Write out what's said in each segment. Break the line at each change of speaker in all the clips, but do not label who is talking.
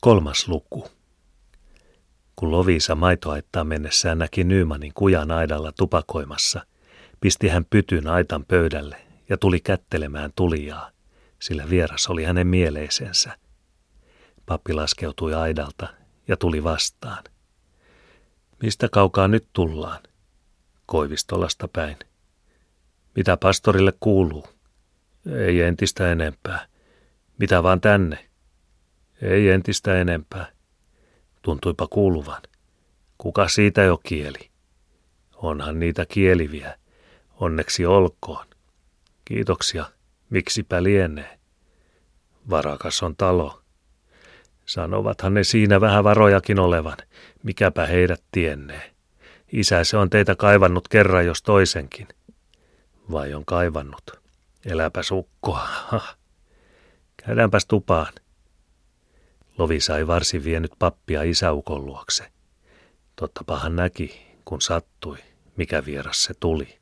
Kolmas luku. Kun Lovisa maitoaittaa mennessään näki Nymanin kujan aidalla tupakoimassa, pisti hän pytyn aitan pöydälle ja tuli kättelemään tulijaa, sillä vieras oli hänen mieleisensä. Pappi laskeutui aidalta ja tuli vastaan. Mistä kaukaa nyt tullaan? Koivistolasta päin. Mitä pastorille kuuluu? Ei entistä enempää. Mitä vaan tänne? Ei entistä enempää. Tuntuipa kuuluvan. Kuka siitä jo kieli? Onhan niitä kieliviä. Onneksi olkoon. Kiitoksia. Miksipä lienee? Varakas on talo. Sanovathan ne siinä vähän varojakin olevan. Mikäpä heidät tiennee. Isä se on teitä kaivannut kerran jos toisenkin. Vai on kaivannut? Eläpä sukkoa. Käydäänpäs tupaan. Lovi sai varsin vienyt pappia isäukon luokse. Tottapahan näki, kun sattui, mikä vieras se tuli.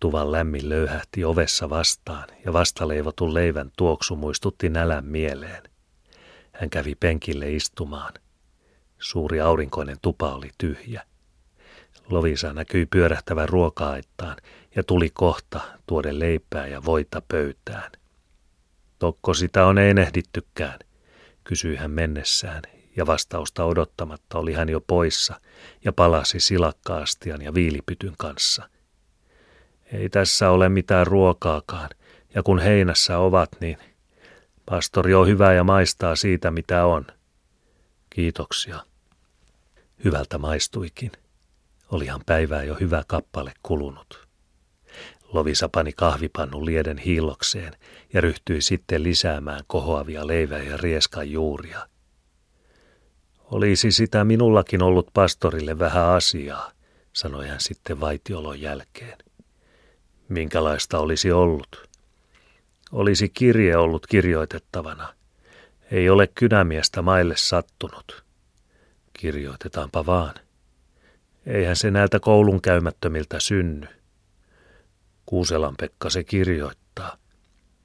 Tuvan lämmin löyhähti ovessa vastaan ja vastaleivotun leivän tuoksu muistutti nälän mieleen. Hän kävi penkille istumaan. Suuri aurinkoinen tupa oli tyhjä. Lovisa näkyi pyörähtävän ruoka-aittaan ja tuli kohta tuoden leipää ja voita pöytään. Tokko sitä on enehdittykään, kysyi hän mennessään, ja vastausta odottamatta oli hän jo poissa ja palasi silakkaastian ja viilipytyn kanssa. Ei tässä ole mitään ruokaakaan, ja kun heinässä ovat, niin pastori on hyvä ja maistaa siitä, mitä on. Kiitoksia. Hyvältä maistuikin. Olihan päivää jo hyvä kappale kulunut. Lovisa pani kahvipannun lieden hiillokseen ja ryhtyi sitten lisäämään kohoavia leivä- ja rieskan juuria. Olisi sitä minullakin ollut pastorille vähän asiaa, sanoi hän sitten vaitiolon jälkeen. Minkälaista olisi ollut? Olisi kirje ollut kirjoitettavana. Ei ole kynämiestä maille sattunut. Kirjoitetaanpa vaan. Eihän se näiltä koulun käymättömiltä synny. Kuuselan Pekka se kirjoittaa.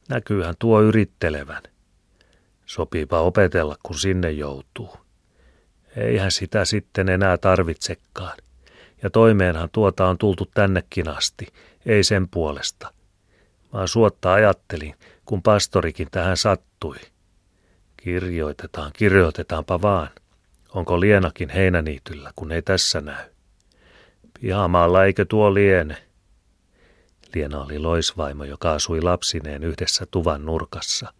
Näkyyhän tuo yrittelevän. Sopiipa opetella, kun sinne joutuu. Eihän sitä sitten enää tarvitsekaan. Ja toimeenhan tuota on tultu tännekin asti, ei sen puolesta. Vaan suotta ajattelin, kun pastorikin tähän sattui. Kirjoitetaan, kirjoitetaanpa vaan. Onko Lienakin heinäniityllä, kun ei tässä näy? Pihamaalla eikö tuo liene? Liena oli loisvaimo, joka asui lapsineen yhdessä tuvan nurkassa.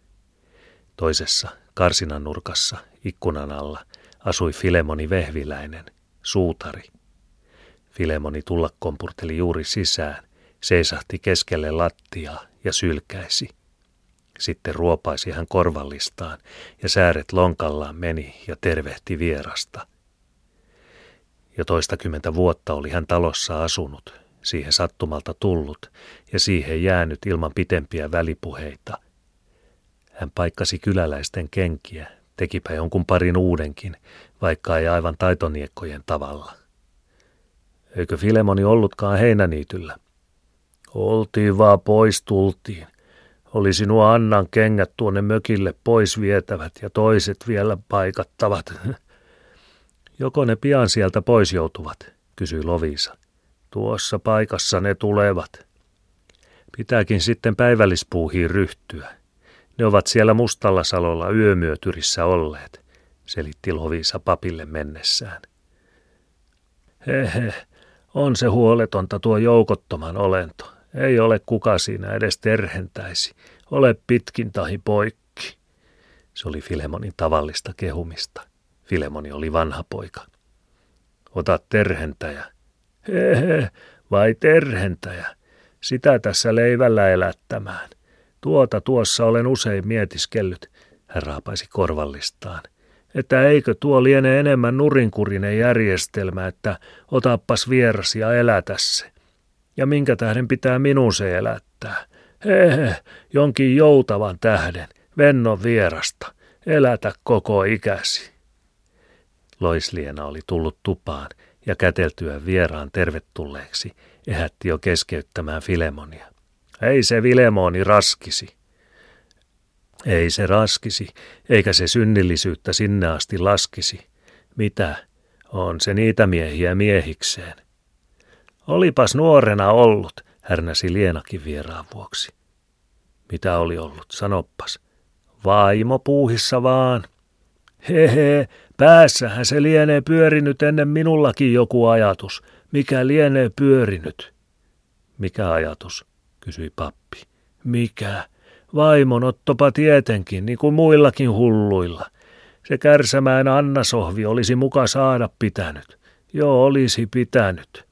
Toisessa, karsinan nurkassa, ikkunan alla, asui Filemoni Vehviläinen, suutari. Filemoni tulla kompurteli juuri sisään, seisahti keskelle lattiaa ja sylkäisi. Sitten ruopaisi hän korvallistaan ja sääret lonkallaan meni ja tervehti vierasta. Jo toistakymmentä vuotta oli hän talossa asunut, siihen sattumalta tullut ja siihen jäänyt ilman pitempiä välipuheita. Hän paikkasi kyläläisten kenkiä, tekipä jonkun parin uudenkin, vaikka ei aivan taitoniekkojen tavalla. Eikö Filemoni ollutkaan heinäniityllä? Oltiin vaan pois tultiin. Olisi nuo Annan kengät tuonne mökille pois vietävät ja toiset vielä paikattavat. Joko ne pian sieltä pois joutuvat, kysyi Lovisa. Tuossa paikassa ne tulevat. Pitääkin sitten päivällispuuhiin ryhtyä. Ne ovat siellä Mustalla salolla yömyötyrissä olleet, selitti Lovisa papille mennessään. Hehe, on se huoletonta tuo joukottoman olento. Ei ole kuka siinä edes terhentäisi. Ole pitkin tahi poikki. Se oli Filemonin tavallista kehumista. Filemoni oli vanha poika. Ota terhentäjä, Hehe, vai terhentäjä, sitä tässä leivällä elättämään. Tuota tuossa olen usein mietiskellyt, hän raapaisi korvallistaan. Että eikö tuo liene enemmän nurinkurinen järjestelmä, että otappas vieras ja elätä se. Ja minkä tähden pitää minun se elättää? Hehe, jonkin joutavan tähden, vennon vierasta, elätä koko ikäsi. Loisliena oli tullut tupaan ja käteltyä vieraan tervetulleeksi ehätti jo keskeyttämään Filemonia. Ei se Filemoni raskisi. Ei se raskisi, eikä se synnillisyyttä sinne asti laskisi. Mitä? On se niitä miehiä miehikseen. Olipas nuorena ollut, härnäsi Lienakin vieraan vuoksi. Mitä oli ollut, sanoppas. Vaimo puuhissa vaan. Hehe, päässähän se lienee pyörinyt ennen minullakin joku ajatus. Mikä lienee pyörinyt? Mikä ajatus? kysyi pappi. Mikä? Vaimon ottopa tietenkin, niin kuin muillakin hulluilla. Se kärsämään Anna-sohvi olisi muka saada pitänyt. Joo, olisi pitänyt.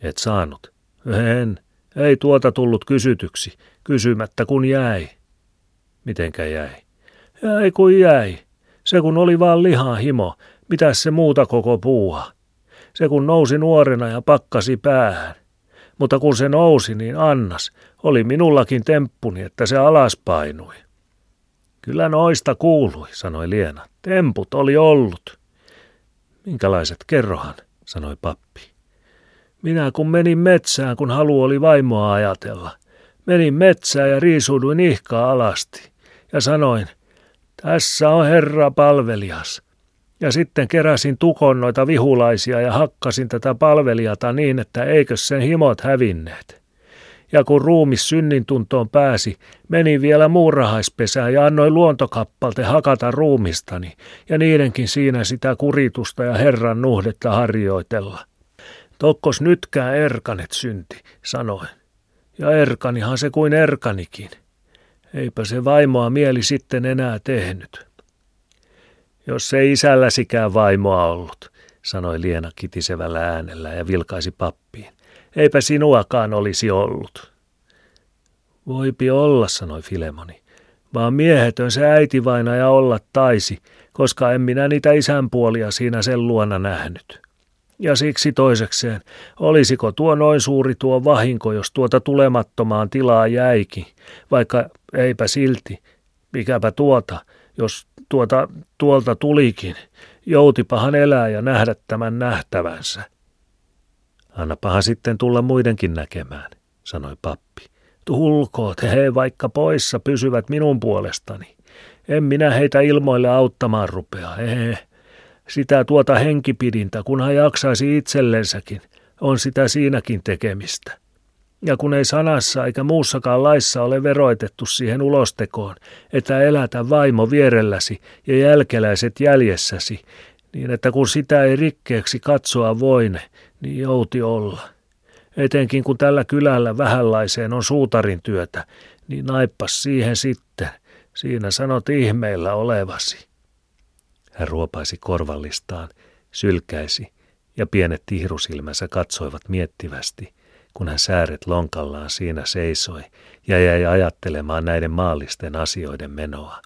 Et saanut. En. Ei tuota tullut kysytyksi. Kysymättä kun jäi. Mitenkä jäi? Jäi kun jäi. Se kun oli vaan lihaa himo. Mitäs se muuta koko puuha? Se kun nousi nuorena ja pakkasi päähän. Mutta kun se nousi, niin annas. Oli minullakin temppuni, että se alas painui. Kyllä noista kuului, sanoi Liena. Temput oli ollut. Minkälaiset kerrohan, sanoi pappi. Minä kun menin metsään, kun halu oli vaimoa ajatella. Menin metsään ja riisuuduin ihkaa alasti. Ja sanoin, tässä on herra palvelias. Ja sitten keräsin tukon noita vihulaisia ja hakkasin tätä palvelijata niin, että eikö sen himot hävinneet. Ja kun ruumis synnintuntoon pääsi, menin vielä muurahaispesään ja annoin luontokappalte hakata ruumistani, ja niidenkin siinä sitä kuritusta ja Herran nuhdetta harjoitella. Tokkos nytkään Erkanet synti, sanoin. Ja Erkanihan se kuin Erkanikin. Eipä se vaimoa mieli sitten enää tehnyt. Jos ei isälläsikään vaimoa ollut, sanoi Liena kitisevällä äänellä ja vilkaisi pappiin. Eipä sinuakaan olisi ollut. Voipi olla, sanoi Filemoni, vaan miehetön se äiti ja olla taisi, koska en minä niitä isänpuolia siinä sen luona nähnyt. Ja siksi toisekseen, olisiko tuo noin suuri tuo vahinko, jos tuota tulemattomaan tilaa jäiki, vaikka eipä silti, mikäpä tuota, jos tuota tuolta tulikin, joutipahan elää ja nähdä tämän nähtävänsä. Annapahan sitten tulla muidenkin näkemään, sanoi pappi. Tulkoot he vaikka poissa pysyvät minun puolestani. En minä heitä ilmoille auttamaan rupea, ee. Sitä tuota henkipidintä, kunhan jaksaisi itsellensäkin, on sitä siinäkin tekemistä. Ja kun ei sanassa eikä muussakaan laissa ole veroitettu siihen ulostekoon, että elätä vaimo vierelläsi ja jälkeläiset jäljessäsi, niin että kun sitä ei rikkeeksi katsoa voine, niin jouti olla. Etenkin kun tällä kylällä vähänlaiseen on suutarin työtä, niin naippas siihen sitten. Siinä sanot ihmeillä olevasi. Hän ruopaisi korvallistaan, sylkäisi, ja pienet tihrusilmänsä katsoivat miettivästi, kun hän sääret lonkallaan siinä seisoi ja jäi ajattelemaan näiden maallisten asioiden menoa.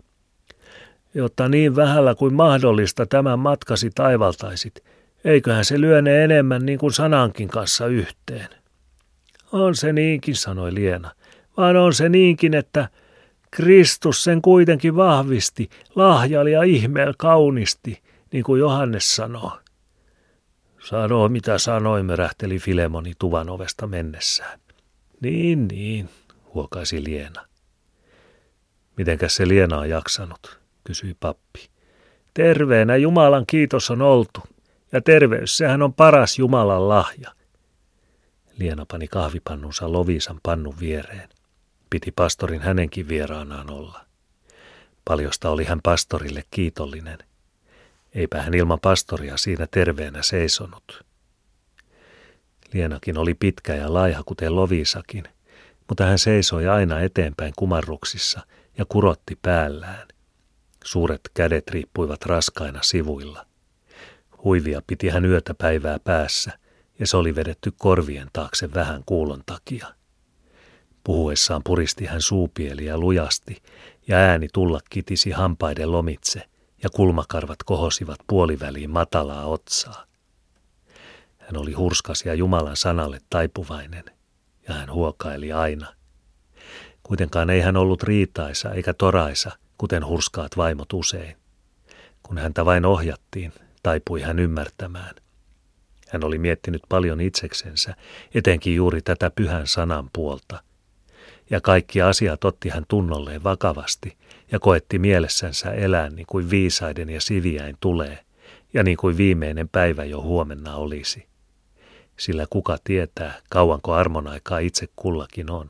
Jotta niin vähällä kuin mahdollista tämän matkasi taivaltaisit, eiköhän se lyöne enemmän niin kuin sanankin kanssa yhteen. On se niinkin, sanoi Liena, vaan on se niinkin, että Kristus sen kuitenkin vahvisti, lahjali ja ihmeel kaunisti, niin kuin Johannes sanoo. Sano mitä sanoi, rähteli Filemoni tuvan ovesta mennessään. Niin, niin, huokaisi Liena. Mitenkäs se Liena on jaksanut, kysyi pappi. Terveenä Jumalan kiitos on oltu, ja terveys, sehän on paras Jumalan lahja. Liena pani kahvipannunsa Lovisan pannun viereen. Piti pastorin hänenkin vieraanaan olla. Paljosta oli hän pastorille kiitollinen. Eipä hän ilman pastoria siinä terveenä seisonut. Lienakin oli pitkä ja laiha kuten Lovisakin, mutta hän seisoi aina eteenpäin kumarruksissa ja kurotti päällään. Suuret kädet riippuivat raskaina sivuilla. Huivia piti hän yötä päivää päässä, ja se oli vedetty korvien taakse vähän kuulon takia. Puhuessaan puristi hän suupieliä lujasti, ja ääni tulla kitisi hampaiden lomitse, ja kulmakarvat kohosivat puoliväliin matalaa otsaa. Hän oli hurskas ja Jumalan sanalle taipuvainen, ja hän huokaili aina. Kuitenkaan ei hän ollut riitaisa eikä toraisa, kuten hurskaat vaimot usein. Kun häntä vain ohjattiin, taipui hän ymmärtämään. Hän oli miettinyt paljon itseksensä, etenkin juuri tätä pyhän sanan puolta – ja kaikki asiat otti hän tunnolleen vakavasti ja koetti mielessänsä elää niin kuin viisaiden ja siviäin tulee, ja niin kuin viimeinen päivä jo huomenna olisi. Sillä kuka tietää, kauanko armon aikaa itse kullakin on.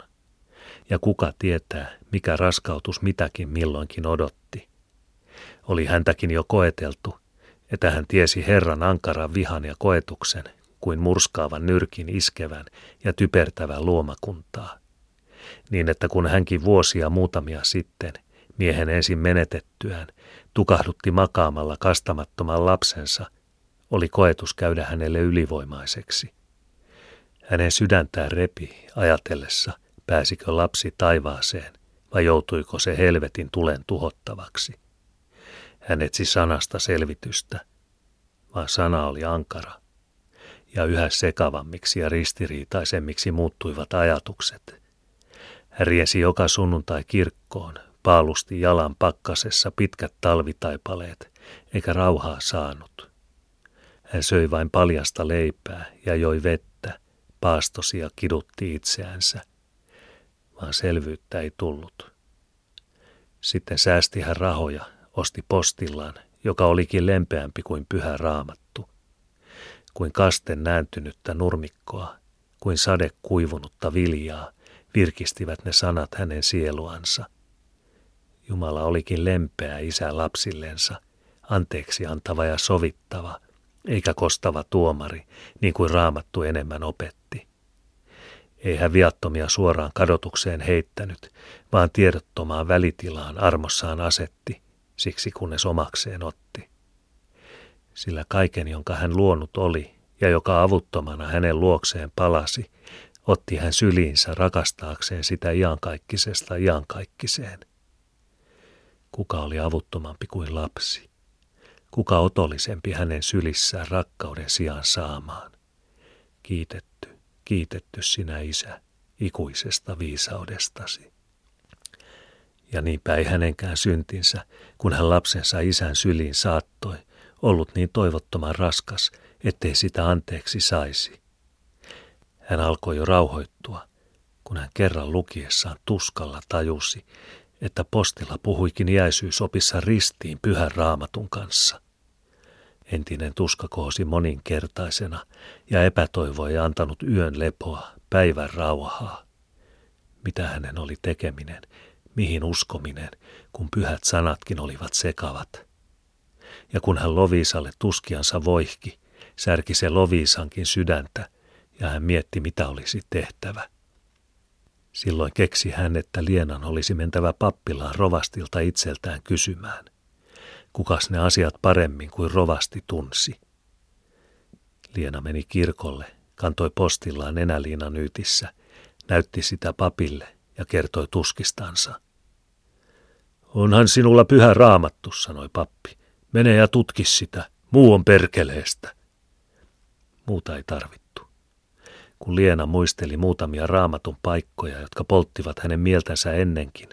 Ja kuka tietää, mikä raskautus mitäkin milloinkin odotti. Oli häntäkin jo koeteltu, että hän tiesi Herran ankaran vihan ja koetuksen, kuin murskaavan nyrkin iskevän ja typertävän luomakuntaa. Niin että kun hänkin vuosia muutamia sitten, miehen ensin menetettyään, tukahdutti makaamalla kastamattoman lapsensa, oli koetus käydä hänelle ylivoimaiseksi. Hänen sydäntään repi ajatellessa, pääsikö lapsi taivaaseen vai joutuiko se helvetin tulen tuhottavaksi. Hän etsi sanasta selvitystä, vaan sana oli ankara ja yhä sekavammiksi ja ristiriitaisemmiksi muuttuivat ajatukset. Riesi joka sunnuntai kirkkoon, paalusti jalan pakkasessa pitkät talvitaipaleet, eikä rauhaa saanut. Hän söi vain paljasta leipää ja joi vettä, paastosi ja kidutti itseänsä, vaan selvyyttä ei tullut. Sitten säästi hän rahoja, osti postillaan, joka olikin lempeämpi kuin pyhä raamattu kuin kasten nääntynyttä nurmikkoa, kuin sade kuivunutta viljaa, virkistivät ne sanat hänen sieluansa. Jumala olikin lempeä isä lapsillensa, anteeksi antava ja sovittava, eikä kostava tuomari, niin kuin raamattu enemmän opetti. Ei hän viattomia suoraan kadotukseen heittänyt, vaan tiedottomaan välitilaan armossaan asetti, siksi kunnes omakseen otti sillä kaiken, jonka hän luonut oli ja joka avuttomana hänen luokseen palasi, otti hän syliinsä rakastaakseen sitä iankaikkisesta iankaikkiseen. Kuka oli avuttomampi kuin lapsi? Kuka otollisempi hänen sylissään rakkauden sijaan saamaan? Kiitetty, kiitetty sinä isä, ikuisesta viisaudestasi. Ja niinpä ei hänenkään syntinsä, kun hän lapsensa isän syliin saattoi, ollut niin toivottoman raskas, ettei sitä anteeksi saisi. Hän alkoi jo rauhoittua, kun hän kerran lukiessaan tuskalla tajusi, että postilla puhuikin jäisyysopissa ristiin pyhän raamatun kanssa. Entinen tuska kohosi moninkertaisena ja epätoivo ei antanut yön lepoa, päivän rauhaa. Mitä hänen oli tekeminen, mihin uskominen, kun pyhät sanatkin olivat sekavat – ja kun hän Loviisalle tuskiansa voihki, särki se Loviisankin sydäntä, ja hän mietti, mitä olisi tehtävä. Silloin keksi hän, että Lienan olisi mentävä pappilaan rovastilta itseltään kysymään. Kukas ne asiat paremmin kuin rovasti tunsi? Liena meni kirkolle, kantoi postillaan nenäliinan yytissä, näytti sitä papille ja kertoi tuskistansa. Onhan sinulla pyhä raamattu, sanoi pappi. Mene ja tutki sitä. Muu on perkeleestä. Muuta ei tarvittu. Kun Liena muisteli muutamia raamatun paikkoja, jotka polttivat hänen mieltänsä ennenkin,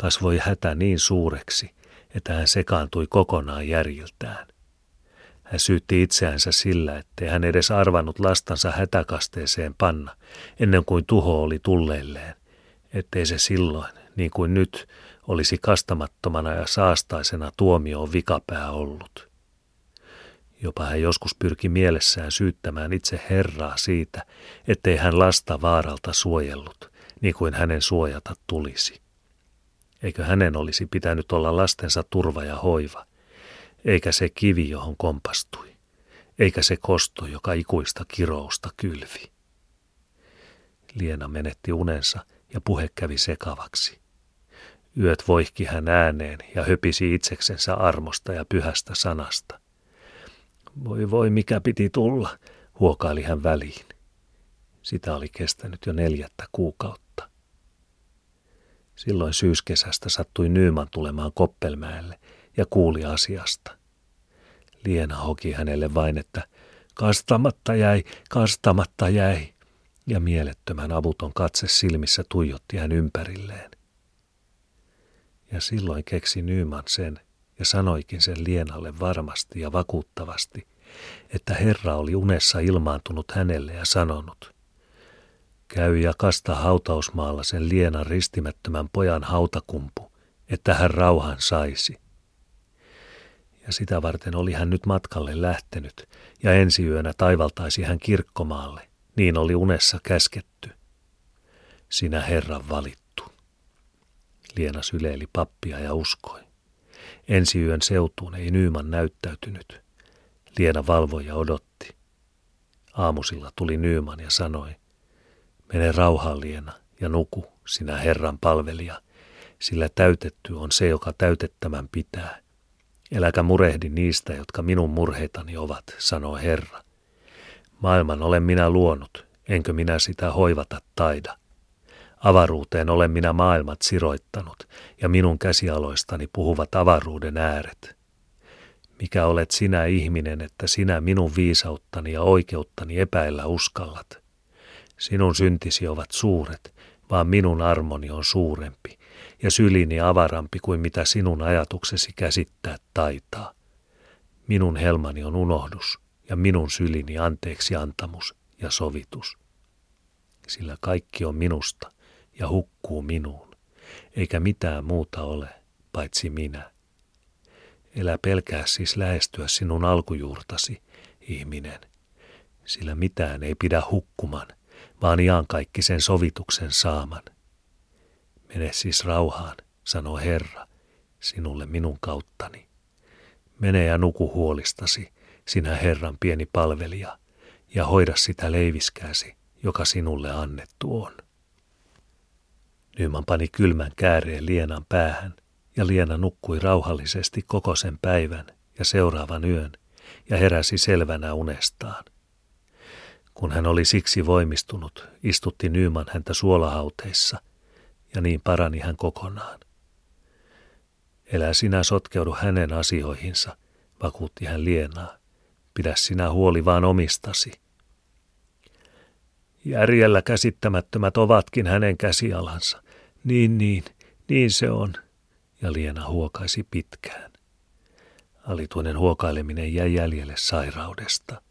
kasvoi hätä niin suureksi, että hän sekaantui kokonaan järjiltään. Hän syytti itseänsä sillä, ettei hän edes arvannut lastansa hätäkasteeseen panna, ennen kuin tuho oli tulleilleen, ettei se silloin, niin kuin nyt, olisi kastamattomana ja saastaisena tuomioon vikapää ollut. Jopa hän joskus pyrki mielessään syyttämään itse Herraa siitä, ettei hän lasta vaaralta suojellut, niin kuin hänen suojata tulisi. Eikö hänen olisi pitänyt olla lastensa turva ja hoiva, eikä se kivi, johon kompastui, eikä se kosto, joka ikuista kirousta kylvi. Liena menetti unensa ja puhe kävi sekavaksi. Yöt voihki hän ääneen ja höpisi itseksensä armosta ja pyhästä sanasta. Voi voi, mikä piti tulla, huokaili hän väliin. Sitä oli kestänyt jo neljättä kuukautta. Silloin syyskesästä sattui Nyyman tulemaan Koppelmäelle ja kuuli asiasta. Liena hoki hänelle vain, että kastamatta jäi, kastamatta jäi, ja mielettömän avuton katse silmissä tuijotti hän ympärilleen. Ja silloin keksi Nyman sen ja sanoikin sen Lienalle varmasti ja vakuuttavasti, että Herra oli unessa ilmaantunut hänelle ja sanonut, Käy ja kasta hautausmaalla sen Lienan ristimättömän pojan hautakumpu, että hän rauhan saisi. Ja sitä varten oli hän nyt matkalle lähtenyt, ja ensi yönä taivaltaisi hän kirkkomaalle, niin oli unessa käsketty. Sinä Herran valittu. Liena syleili pappia ja uskoi. Ensi yön seutuun ei Nyyman näyttäytynyt. Liena valvoi ja odotti. Aamusilla tuli Nyyman ja sanoi, mene rauhaan Liena ja nuku, sinä Herran palvelija, sillä täytetty on se, joka täytettämän pitää. Eläkä murehdi niistä, jotka minun murheitani ovat, sanoo Herra. Maailman olen minä luonut, enkö minä sitä hoivata taida. Avaruuteen olen minä maailmat siroittanut, ja minun käsialoistani puhuvat avaruuden ääret. Mikä olet sinä ihminen, että sinä minun viisauttani ja oikeuttani epäillä uskallat? Sinun syntisi ovat suuret, vaan minun armoni on suurempi, ja sylini avarampi kuin mitä sinun ajatuksesi käsittää taitaa. Minun helmani on unohdus, ja minun sylini anteeksi antamus ja sovitus. Sillä kaikki on minusta, ja hukkuu minuun, eikä mitään muuta ole, paitsi minä. Elä pelkää siis lähestyä sinun alkujuurtasi, ihminen, sillä mitään ei pidä hukkuman, vaan kaikki sen sovituksen saaman. Mene siis rauhaan, sanoo Herra, sinulle minun kauttani. Mene ja nuku huolistasi, sinä Herran pieni palvelija, ja hoida sitä leiviskääsi, joka sinulle annettu on. Nyman pani kylmän kääreen Lienan päähän, ja Liena nukkui rauhallisesti koko sen päivän ja seuraavan yön, ja heräsi selvänä unestaan. Kun hän oli siksi voimistunut, istutti Nyman häntä suolahauteissa, ja niin parani hän kokonaan. Elä sinä sotkeudu hänen asioihinsa, vakuutti hän Lienaa. Pidä sinä huoli vaan omistasi. Järjellä käsittämättömät ovatkin hänen käsialansa. Niin, niin, niin se on. Ja Liena huokaisi pitkään. Alituinen huokaileminen jäi jäljelle sairaudesta.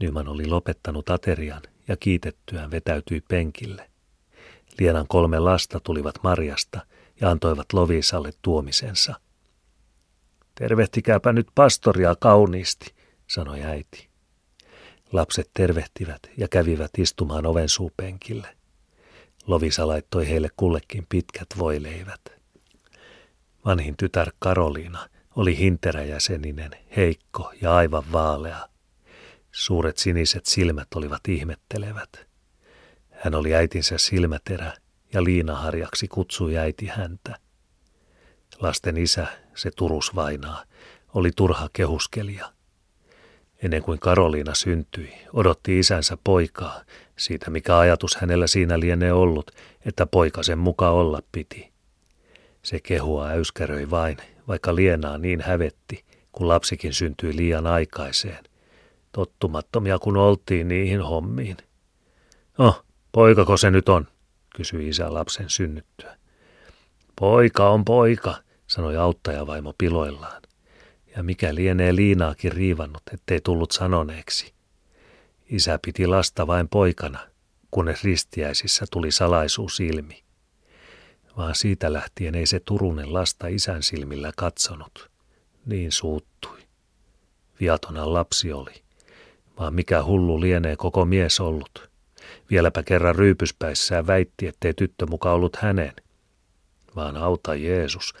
Nyman oli lopettanut aterian ja kiitettyään vetäytyi penkille. Lienan kolme lasta tulivat Marjasta ja antoivat Lovisalle tuomisensa. Tervehtikääpä nyt pastoria kauniisti, sanoi äiti. Lapset tervehtivät ja kävivät istumaan oven suupenkille. Lovisa laittoi heille kullekin pitkät voileivät. Vanhin tytär Karoliina oli hinteräjäseninen, heikko ja aivan vaalea. Suuret siniset silmät olivat ihmettelevät. Hän oli äitinsä silmäterä ja liinaharjaksi kutsui äiti häntä. Lasten isä, se turusvainaa, oli turha kehuskelija. Ennen kuin Karoliina syntyi, odotti isänsä poikaa, siitä mikä ajatus hänellä siinä lienee ollut, että poika sen muka olla piti. Se kehua äyskäröi vain, vaikka lienaa niin hävetti, kun lapsikin syntyi liian aikaiseen. Tottumattomia kun oltiin niihin hommiin. Oh, poikako se nyt on, kysyi isä lapsen synnyttyä. Poika on poika, sanoi auttaja-vaimo piloillaan ja mikä lienee liinaakin riivannut, ettei tullut sanoneeksi. Isä piti lasta vain poikana, kunnes ristiäisissä tuli salaisuus ilmi. Vaan siitä lähtien ei se Turunen lasta isän silmillä katsonut. Niin suuttui. Viatona lapsi oli. Vaan mikä hullu lienee koko mies ollut. Vieläpä kerran ryypyspäissään väitti, ettei tyttö muka ollut hänen. Vaan auta Jeesus,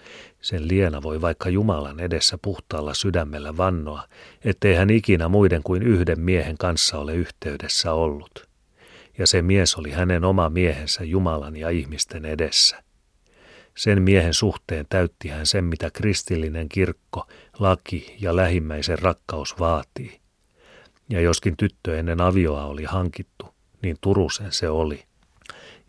sen liena voi vaikka Jumalan edessä puhtaalla sydämellä vannoa, ettei hän ikinä muiden kuin yhden miehen kanssa ole yhteydessä ollut. Ja se mies oli hänen oma miehensä Jumalan ja ihmisten edessä. Sen miehen suhteen täytti hän sen, mitä kristillinen kirkko, laki ja lähimmäisen rakkaus vaatii. Ja joskin tyttö ennen avioa oli hankittu, niin Turusen se oli –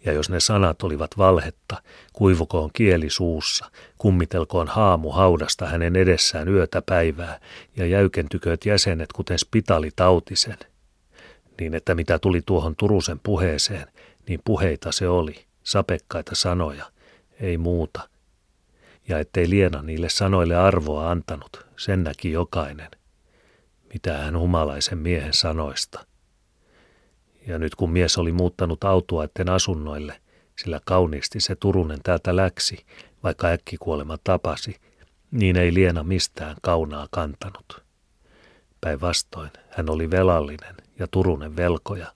ja jos ne sanat olivat valhetta, kuivukoon kieli suussa, kummitelkoon haamu haudasta hänen edessään yötä päivää ja jäykentykööt jäsenet kuten spitali tautisen. Niin että mitä tuli tuohon Turusen puheeseen, niin puheita se oli, sapekkaita sanoja, ei muuta. Ja ettei Liena niille sanoille arvoa antanut, sen näki jokainen. Mitä hän humalaisen miehen sanoista – Ja nyt kun mies oli muuttanut autuaitten asunnoille, sillä kauniisti se Turunen täältä läksi, vaikka äkkikuolema tapasi, niin ei Liena mistään kaunaa kantanut. Päinvastoin hän oli velallinen ja Turunen velkoja.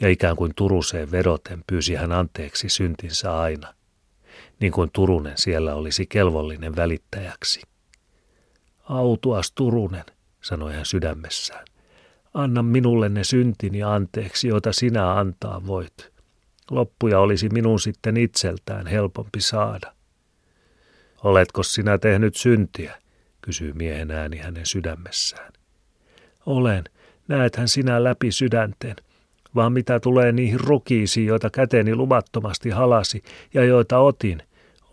Ja ikään kuin Turuseen vedoten pyysi hän anteeksi syntinsä aina, niin kuin Turunen siellä olisi kelvollinen välittäjäksi. Autuas Turunen, sanoi hän sydämessään. Anna minulle ne syntini anteeksi, joita sinä antaa voit. Loppuja olisi minun sitten itseltään helpompi saada. Oletko sinä tehnyt syntiä? kysyy miehen ääni hänen sydämessään. Olen, näethän sinä läpi sydänten, vaan mitä tulee niihin rukiisiin, joita käteni luvattomasti halasi ja joita otin,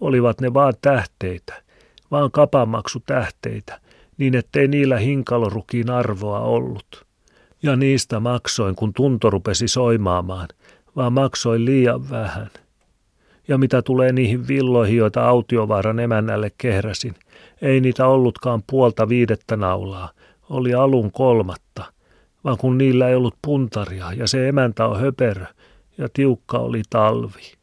olivat ne vaan tähteitä, vaan kapamaksutähteitä, niin ettei niillä hinkalorukiin arvoa ollut. Ja niistä maksoin, kun tunto rupesi soimaamaan, vaan maksoin liian vähän. Ja mitä tulee niihin villoihin, joita autiovaaran emännälle kehräsin, ei niitä ollutkaan puolta viidettä naulaa, oli alun kolmatta, vaan kun niillä ei ollut puntaria ja se emäntä on höperö ja tiukka oli talvi.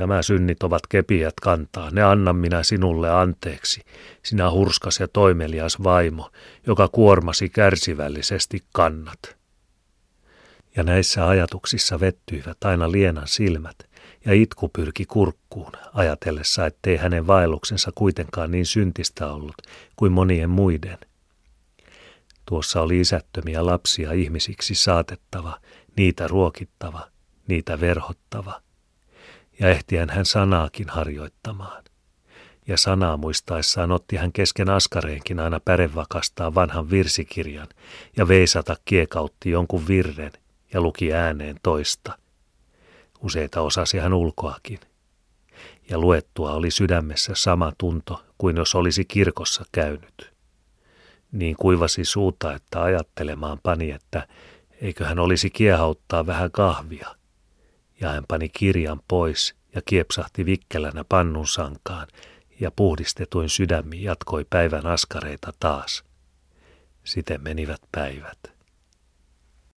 Nämä synnit ovat kepiät kantaa, ne annan minä sinulle anteeksi, sinä hurskas ja toimelias vaimo, joka kuormasi kärsivällisesti kannat. Ja näissä ajatuksissa vettyivät aina Lienan silmät, ja itku pyrki kurkkuun, ajatellessa, ettei hänen vaelluksensa kuitenkaan niin syntistä ollut kuin monien muiden. Tuossa oli isättömiä lapsia ihmisiksi saatettava, niitä ruokittava, niitä verhottava – ja ehtiän hän sanaakin harjoittamaan. Ja sanaa muistaessaan otti hän kesken askareenkin aina pärevakastaa vanhan virsikirjan ja veisata kiekautti jonkun virren ja luki ääneen toista. Useita osasi hän ulkoakin. Ja luettua oli sydämessä sama tunto kuin jos olisi kirkossa käynyt. Niin kuivasi suuta, että ajattelemaan pani, että eikö hän olisi kiehauttaa vähän kahvia – ja hän pani kirjan pois ja kiepsahti vikkelänä pannun sankaan ja puhdistetuin sydämi jatkoi päivän askareita taas. Siten menivät päivät.